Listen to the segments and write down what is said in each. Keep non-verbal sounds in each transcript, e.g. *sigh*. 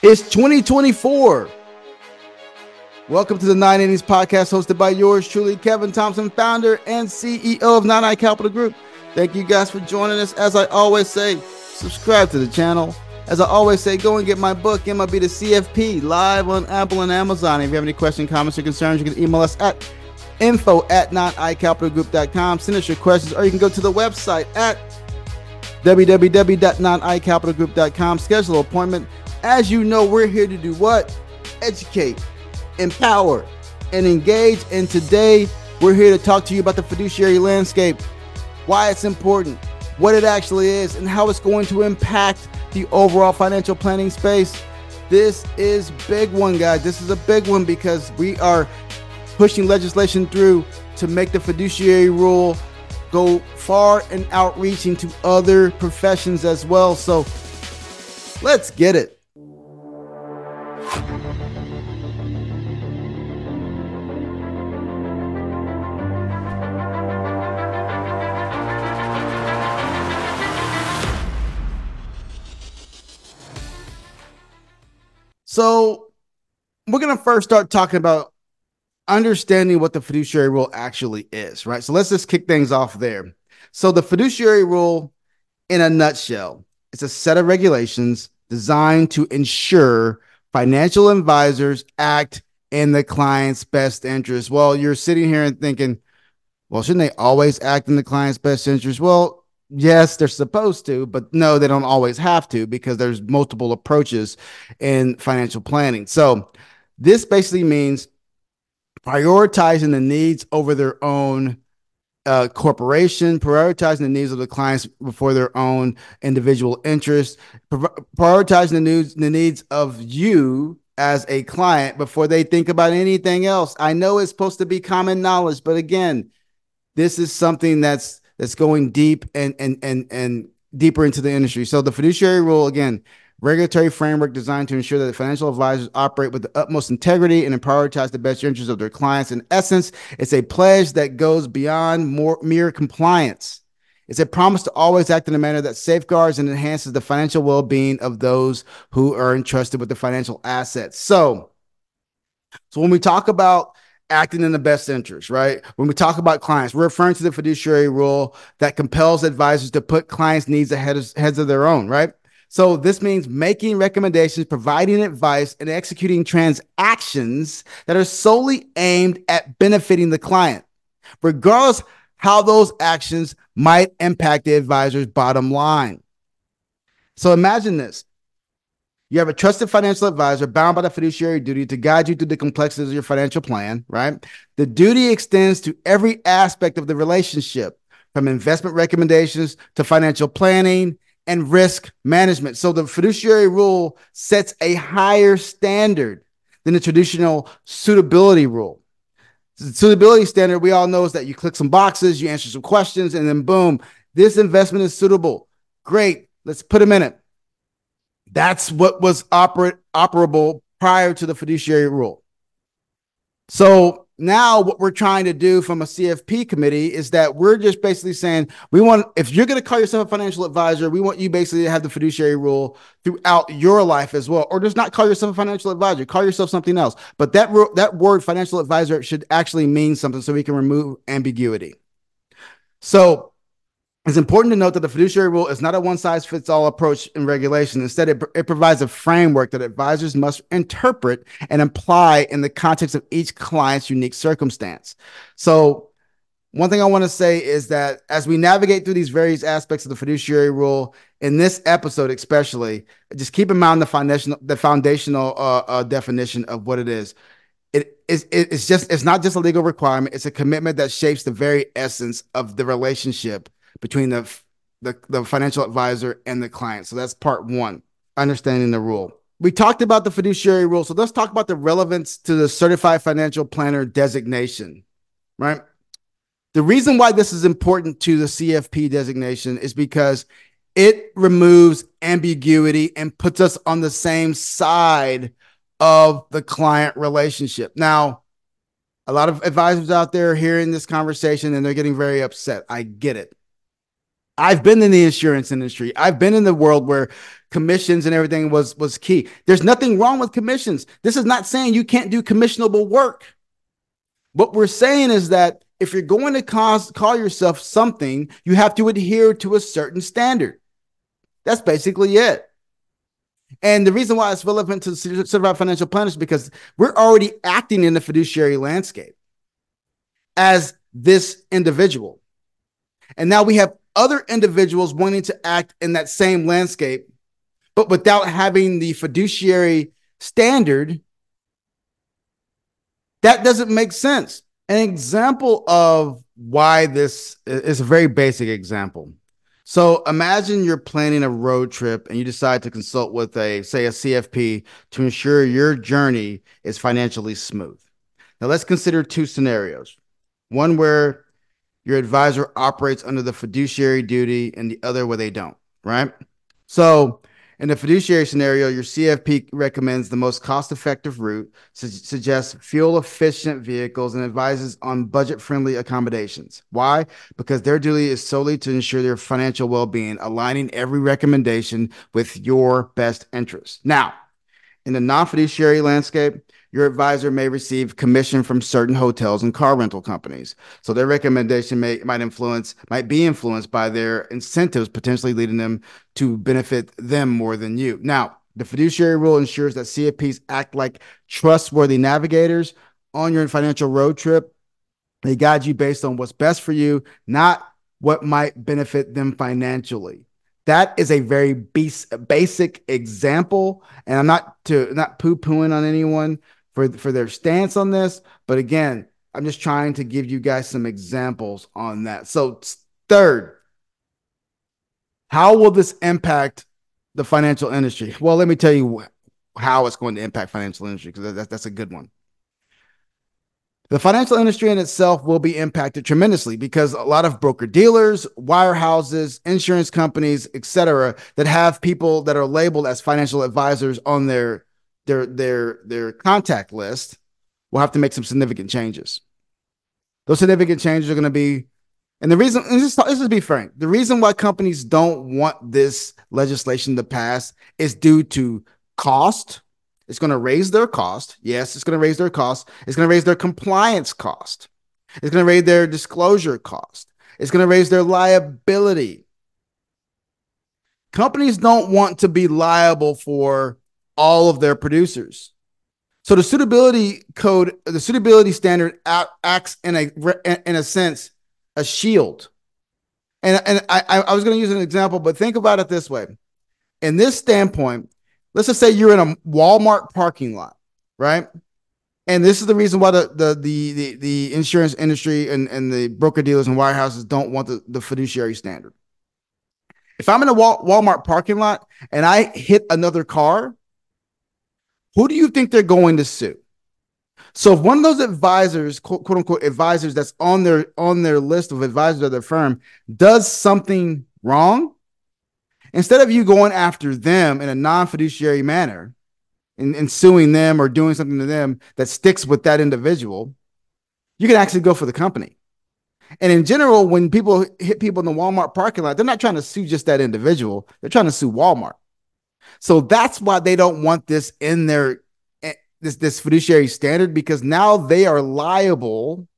It's 2024. Welcome to the Nine Innings Podcast, hosted by yours truly, Kevin Thompson, founder and CEO of Nine Eye Capital Group. Thank you guys for joining us. As I always say, subscribe to the channel. As I always say, go and get my book, MLB to CFP, live on Apple and Amazon. If you have any questions, comments, or concerns, you can email us at info at 9icapitalgroup.com. Send us your questions, or you can go to the website at www.9icapitalgroup.com. Schedule an appointment. As you know, we're here to do what? Educate empower, and engage. And today, we're here to talk to you about the fiduciary landscape, why it's important, what it actually is, and how it's going to impact the overall financial planning space. This is big one, guys. This is a big one because we are pushing legislation through to make the fiduciary rule go far and outreaching to other professions as well. So let's get it. So we're going to first start talking about understanding what the fiduciary rule actually is, right? So let's just kick things off there. So the fiduciary rule in a nutshell, it's a set of regulations designed to ensure financial advisors act in the client's best interest. Well, you're sitting here and thinking, well, shouldn't they always act in the client's best interest? Well, yes, they're supposed to, but no, they don't always have to because there's multiple approaches in financial planning. So this basically means prioritizing the needs over their own uh, corporation, prioritizing the needs of the clients before their own individual interests, prioritizing the needs, the needs of you as a client before they think about anything else. I know it's supposed to be common knowledge, but again, this is something that's that's going deep and and and and deeper into the industry. So the fiduciary rule again, regulatory framework designed to ensure that financial advisors operate with the utmost integrity and prioritize the best interests of their clients. In essence, it's a pledge that goes beyond more mere compliance. It's a promise to always act in a manner that safeguards and enhances the financial well-being of those who are entrusted with the financial assets. So, so when we talk about acting in the best interest, right? When we talk about clients, we're referring to the fiduciary rule that compels advisors to put clients' needs ahead of, heads of their own, right? So this means making recommendations, providing advice, and executing transactions that are solely aimed at benefiting the client, regardless how those actions might impact the advisor's bottom line. So imagine this. You have a trusted financial advisor bound by the fiduciary duty to guide you through the complexities of your financial plan, right? The duty extends to every aspect of the relationship, from investment recommendations to financial planning and risk management. So the fiduciary rule sets a higher standard than the traditional suitability rule. The suitability standard, we all know, is that you click some boxes, you answer some questions, and then boom, this investment is suitable. Great, let's put them in it. That's what was oper- operable prior to the fiduciary rule. So now what we're trying to do from a CFP committee is that we're just basically saying we want if you're going to call yourself a financial advisor, we want you basically to have the fiduciary rule throughout your life as well, or just not call yourself a financial advisor, call yourself something else. But that that word financial advisor should actually mean something so we can remove ambiguity. So it's important to note that the fiduciary rule is not a one size fits all approach in regulation. Instead, it, it provides a framework that advisors must interpret and apply in the context of each client's unique circumstance. So, one thing I want to say is that as we navigate through these various aspects of the fiduciary rule, in this episode especially, just keep in mind the foundational the foundational uh, uh, definition of what it is. It is it's just it's not just a legal requirement; it's a commitment that shapes the very essence of the relationship between the, the, the financial advisor and the client. So that's part one, understanding the rule. We talked about the fiduciary rule. So let's talk about the relevance to the certified financial planner designation, right? The reason why this is important to the CFP designation is because it removes ambiguity and puts us on the same side of the client relationship. Now, a lot of advisors out there hearing this conversation and they're getting very upset. I get it. I've been in the insurance industry. I've been in the world where commissions and everything was was key. There's nothing wrong with commissions. This is not saying you can't do commissionable work. What we're saying is that if you're going to cause, call yourself something, you have to adhere to a certain standard. That's basically it. And the reason why it's relevant to certified financial planners is because we're already acting in the fiduciary landscape as this individual. And now we have other individuals wanting to act in that same landscape, but without having the fiduciary standard. That doesn't make sense. An example of why this is a very basic example. So imagine you're planning a road trip and you decide to consult with a, say, a CFP to ensure your journey is financially smooth. Now let's consider two scenarios. One where your advisor operates under the fiduciary duty and the other where they don't, right? So in the fiduciary scenario, your CFP recommends the most cost effective route, su- suggests fuel efficient vehicles, and advises on budget friendly accommodations. Why? Because their duty is solely to ensure their financial well being, aligning every recommendation with your best interests. Now, in the non fiduciary landscape, your advisor may receive commission from certain hotels and car rental companies. So their recommendation may might influence might be influenced by their incentives, potentially leading them to benefit them more than you. Now, the fiduciary rule ensures that CFPs act like trustworthy navigators on your financial road trip. They guide you based on what's best for you, not what might benefit them financially. That is a very basic example, and I'm not to not poo pooing on anyone for for their stance on this. But again, I'm just trying to give you guys some examples on that. So third, how will this impact the financial industry? Well, let me tell you how it's going to impact financial industry because that's that's a good one. The financial industry in itself will be impacted tremendously because a lot of broker dealers, wirehouses, insurance companies, etc., that have people that are labeled as financial advisors on their their their their contact list will have to make some significant changes. Those significant changes are going to be, and the reason, and this, this is be frank, the reason why companies don't want this legislation to pass is due to cost. It's going to raise their cost. Yes, it's going to raise their cost. It's going to raise their compliance cost. It's going to raise their disclosure cost. It's going to raise their liability. Companies don't want to be liable for all of their producers. So the suitability code, the suitability standard acts in a in a sense a shield. And and I I was going to use an example, but think about it this way. In this standpoint, let's just say you're in a Walmart parking lot, right? And this is the reason why the the the the, insurance industry and, and the broker dealers and wirehouses don't want the, the fiduciary standard. If I'm in a Walmart parking lot and I hit another car, who do you think they're going to sue? So if one of those advisors, quote, quote, unquote, advisors that's on their on their list of advisors of their firm does something wrong, instead of you going after them in a non-fiduciary manner and, and suing them or doing something to them that sticks with that individual, you can actually go for the company. And in general, when people hit people in the Walmart parking lot, they're not trying to sue just that individual. They're trying to sue Walmart. So that's why they don't want this in their eh, this this fiduciary standard because now they are liable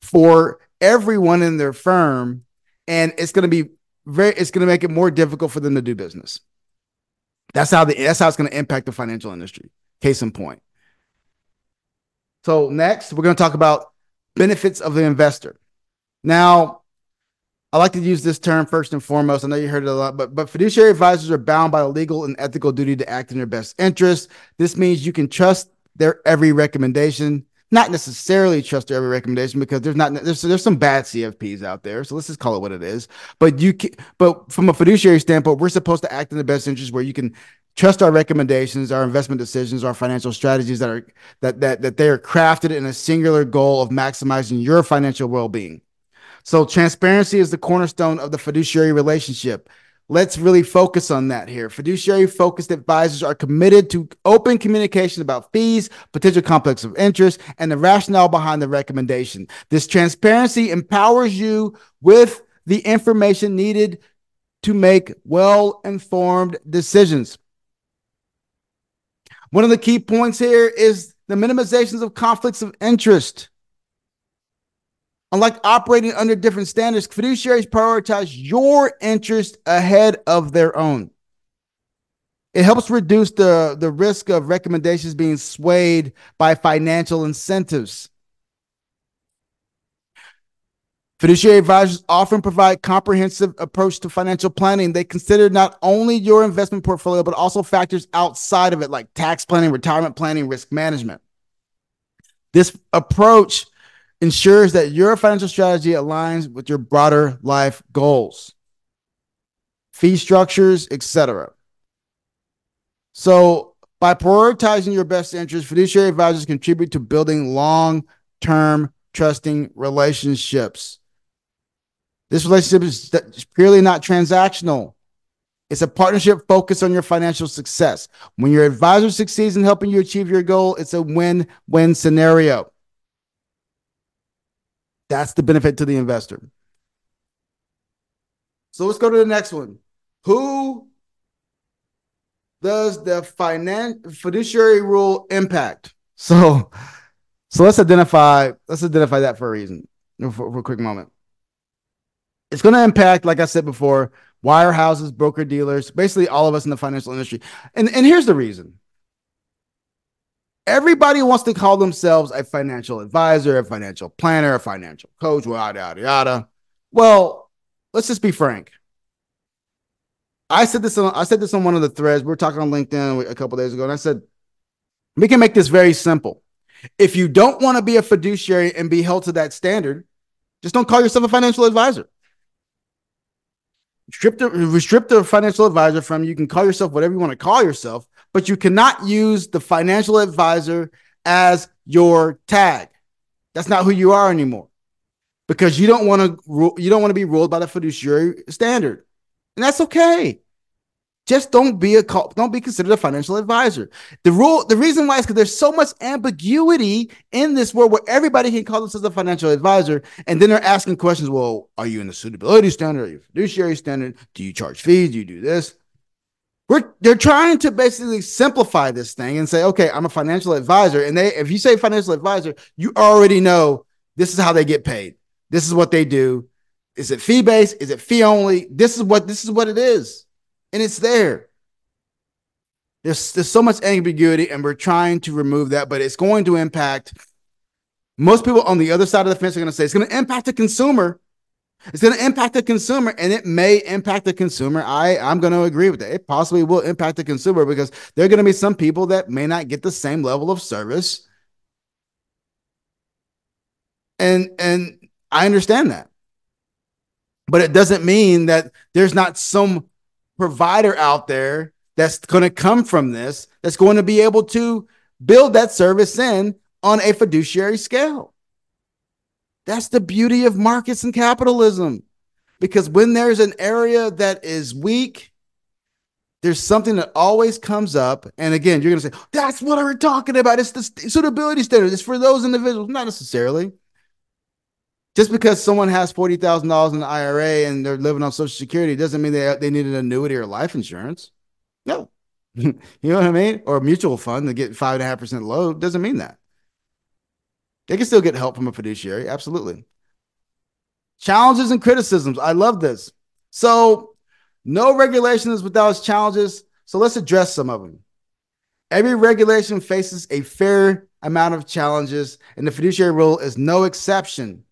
for everyone in their firm and it's going to be very it's going to make it more difficult for them to do business. That's how the that's how it's going to impact the financial industry. Case in point. So next, we're going to talk about benefits of the investor. Now, I like to use this term first and foremost. I know you heard it a lot, but but fiduciary advisors are bound by a legal and ethical duty to act in their best interest. This means you can trust their every recommendation, not necessarily trust every recommendation because there's not there's there's some bad CFPs out there. So let's just call it what it is. But you can, but from a fiduciary standpoint, we're supposed to act in the best interest where you can trust our recommendations, our investment decisions, our financial strategies that are that that that they are crafted in a singular goal of maximizing your financial well-being. So transparency is the cornerstone of the fiduciary relationship. Let's really focus on that here. Fiduciary focused advisors are committed to open communication about fees, potential conflicts of interest, and the rationale behind the recommendation. This transparency empowers you with the information needed to make well informed decisions. One of the key points here is the minimizations of conflicts of interest. Unlike operating under different standards, fiduciaries prioritize your interest ahead of their own. It helps reduce the, the risk of recommendations being swayed by financial incentives. Fiduciary advisors often provide comprehensive approach to financial planning. They consider not only your investment portfolio, but also factors outside of it, like tax planning, retirement planning, risk management. This approach ensures that your financial strategy aligns with your broader life goals, fee structures, etc. So, by prioritizing your best interests, fiduciary advisors contribute to building long term trusting relationships. This relationship is purely not transactional. It's a partnership focused on your financial success. When your advisor succeeds in helping you achieve your goal, it's a win win scenario. That's the benefit to the investor. So let's go to the next one. Who does the finan- fiduciary rule impact? So, so let's identify let's identify that for a reason for, for a quick moment. It's going to impact, like I said before, wirehouses, broker dealers, basically all of us in the financial industry. And and here's the reason. Everybody wants to call themselves a financial advisor, a financial planner, a financial coach, yada yada yada. Well, let's just be frank. I said this on I said this on one of the threads. We were talking on LinkedIn a couple days ago, and I said we can make this very simple. If you don't want to be a fiduciary and be held to that standard, just don't call yourself a financial advisor. Strip the strip the financial advisor from you. You can call yourself whatever you want to call yourself, but you cannot use the financial advisor as your tag. That's not who you are anymore because you don't want to you don't want to be ruled by the fiduciary standard. And that's okay. Just don't be a don't be considered a financial advisor. The rule, the reason why is because there's so much ambiguity in this world where everybody can call themselves a financial advisor, and then they're asking questions. Well, are you in the suitability standard? Are you fiduciary standard? Do you charge fees? Do you do this? We're they're trying to basically simplify this thing and say, okay, I'm a financial advisor, and they if you say financial advisor, you already know this is how they get paid. This is what they do. Is it fee based? Is it fee only? This is what this is what it is, and it's there. There's there's so much ambiguity, and we're trying to remove that, but it's going to impact. Most people on the other side of the fence are going to say it's going to impact the consumer. It's going to impact the consumer, and it may impact the consumer. I I'm going to agree with that. It possibly will impact the consumer because there are going to be some people that may not get the same level of service, and and I understand that. But it doesn't mean that there's not some provider out there that's going to come from this that's going to be able to build that service in on a fiduciary scale. That's the beauty of markets and capitalism. Because when there's an area that is weak, there's something that always comes up. And again, you're going to say, that's what we're talking about. It's the suitability standard. It's for those individuals. Not necessarily just because someone has forty thousand dollars in the IRA and they're living on Social Security doesn't mean they they need an annuity or life insurance. No, *laughs* you know what I mean, or a mutual fund to get five and a half percent low doesn't mean that. They can still get help from a fiduciary, absolutely. Challenges and criticisms. I love this. So, no regulation is without its challenges. So let's address some of them. Every regulation faces a fair amount of challenges, and the fiduciary rule is no exception.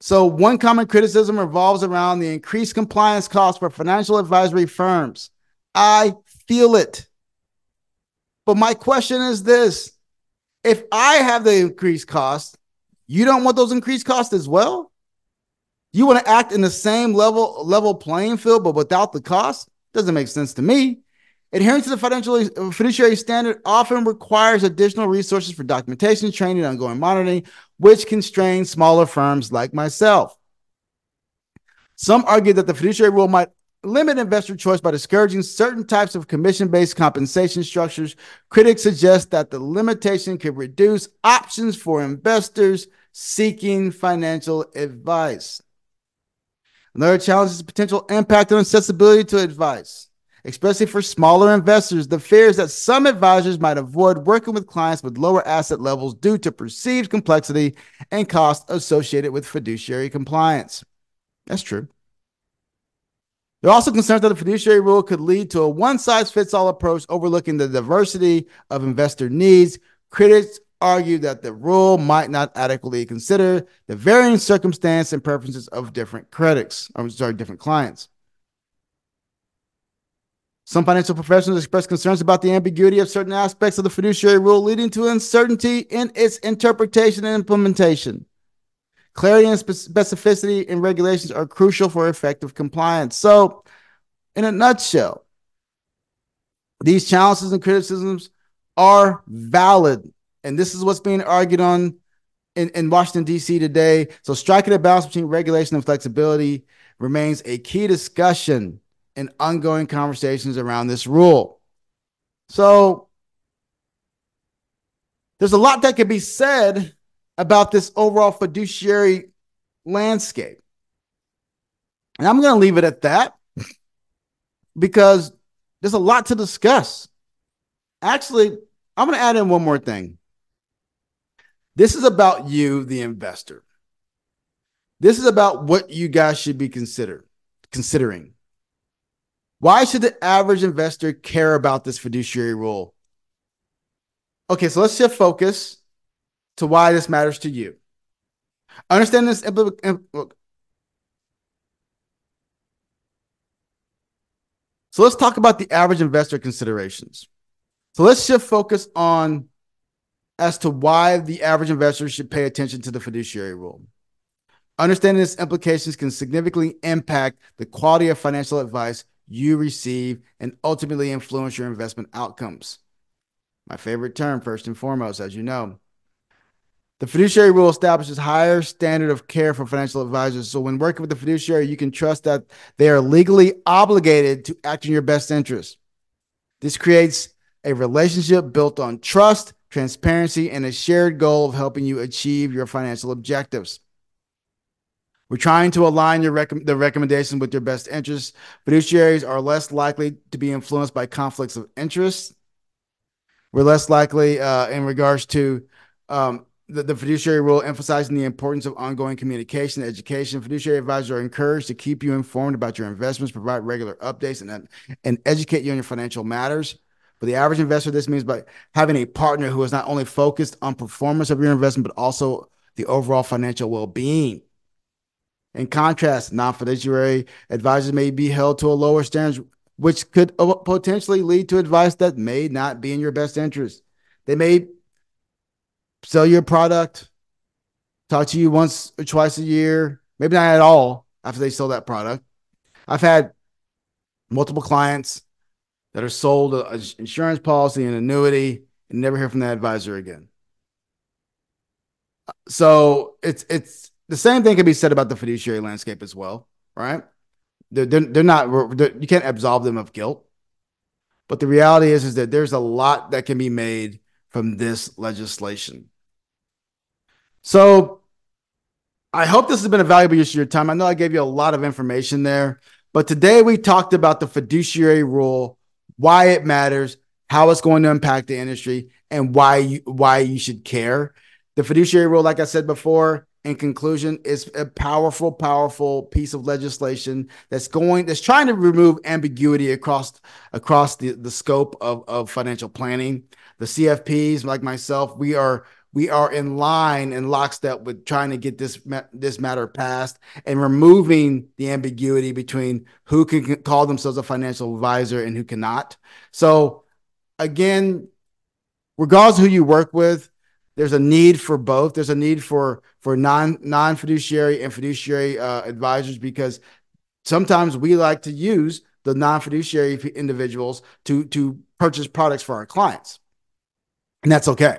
So, one common criticism revolves around the increased compliance costs for financial advisory firms. I feel it. But my question is this if I have the increased cost, you don't want those increased costs as well? You want to act in the same level level playing field, but without the cost? Doesn't make sense to me. Adherence to the financial fiduciary standard often requires additional resources for documentation, training, and ongoing monitoring, which constrains smaller firms like myself. Some argue that the fiduciary rule might limit investor choice by discouraging certain types of commission based compensation structures. Critics suggest that the limitation could reduce options for investors seeking financial advice. Another challenge is the potential impact on accessibility to advice, especially for smaller investors. The fear is that some advisors might avoid working with clients with lower asset levels due to perceived complexity and cost associated with fiduciary compliance. That's true. They're also concerned that the fiduciary rule could lead to a one size fits all approach, overlooking the diversity of investor needs. Critics argue that the rule might not adequately consider the varying circumstance and preferences of different critics, I'm sorry, different clients. Some financial professionals express concerns about the ambiguity of certain aspects of the fiduciary rule, leading to uncertainty in its interpretation and implementation. Clarity and specificity in regulations are crucial for effective compliance. So, in a nutshell, these challenges and criticisms are valid. And this is what's being argued on in, in Washington, D.C. today. So, striking a balance between regulation and flexibility remains a key discussion in ongoing conversations around this rule. So, there's a lot that can be said about this overall fiduciary landscape. And I'm going to leave it at that *laughs* because there's a lot to discuss. Actually, I'm going to add in one more thing. This is about you, the investor. This is about what you guys should be consider considering. Why should the average investor care about this fiduciary rule? Okay, so let's shift focus to why this matters to you. Understand this. So let's talk about the average investor considerations. So let's shift focus on as to why the average investor should pay attention to the fiduciary rule. Understanding its implications can significantly impact the quality of financial advice you receive and ultimately influence your investment outcomes. My favorite term, first and foremost, as you know. The fiduciary rule establishes higher standard of care for financial advisors. So when working with the fiduciary, you can trust that they are legally obligated to act in your best interest. This creates a relationship built on trust, transparency, and a shared goal of helping you achieve your financial objectives. We're trying to align your rec- the recommendations with your best interests. Fiduciaries are less likely to be influenced by conflicts of interest. We're less likely, uh, in regards to um, the, the, fiduciary rule emphasizing the importance of ongoing communication education. Fiduciary advisors are encouraged to keep you informed about your investments, provide regular updates, and, and educate you on your financial matters. For the average investor, this means by having a partner who is not only focused on performance of your investment, but also the overall financial well-being. In contrast, non-fiduciary advisors may be held to a lower standard, which could potentially lead to advice that may not be in your best interest. They may sell your product, talk to you once or twice a year, maybe not at all after they sell that product. I've had multiple clients that are sold an insurance policy and annuity and never hear from that advisor again. Uh, so it's it's the same thing can be said about the fiduciary landscape as well, right? They're, they're, they're not they're, you can't absolve them of guilt, but the reality is is that there's a lot that can be made from this legislation. So I hope this has been a valuable use of your time. I know I gave you a lot of information there, but today we talked about the fiduciary rule, why it matters, how it's going to impact the industry, and why you why you should care. The fiduciary rule, like I said before, in conclusion, is a powerful, powerful piece of legislation that's going that's trying to remove ambiguity across across the, the scope of, of financial planning the CFPs, like myself, we are we are in line in lockstep with trying to get this this matter passed and removing the ambiguity between who can call themselves a financial advisor and who cannot. So again, regardless who you work with, there's a need for both. There's a need for for non non fiduciary and fiduciary uh, advisors because sometimes we like to use the non fiduciary individuals to to purchase products for our clients. And that's okay.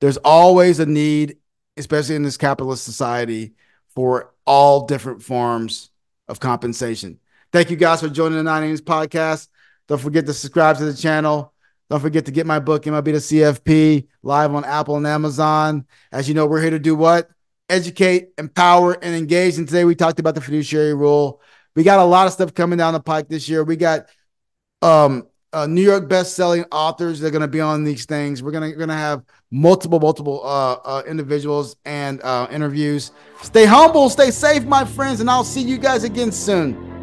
There's always a need, especially in this capitalist society, for all different forms of compensation. Thank you guys for joining the Nine Innings podcast. Don't forget to subscribe to the channel. Don't forget to get my book, MLB to CFP, live on Apple and Amazon. As you know, we're here to do what? educate, empower, and engage. And today we talked about the fiduciary rule. We got a lot of stuff coming down the pike this year. We got um, uh, New York best-selling authors. They're going to be on these things. We're going to going to have multiple multiple uh, uh, individuals and uh, interviews. Stay humble, stay safe, my friends, and I'll see you guys again soon.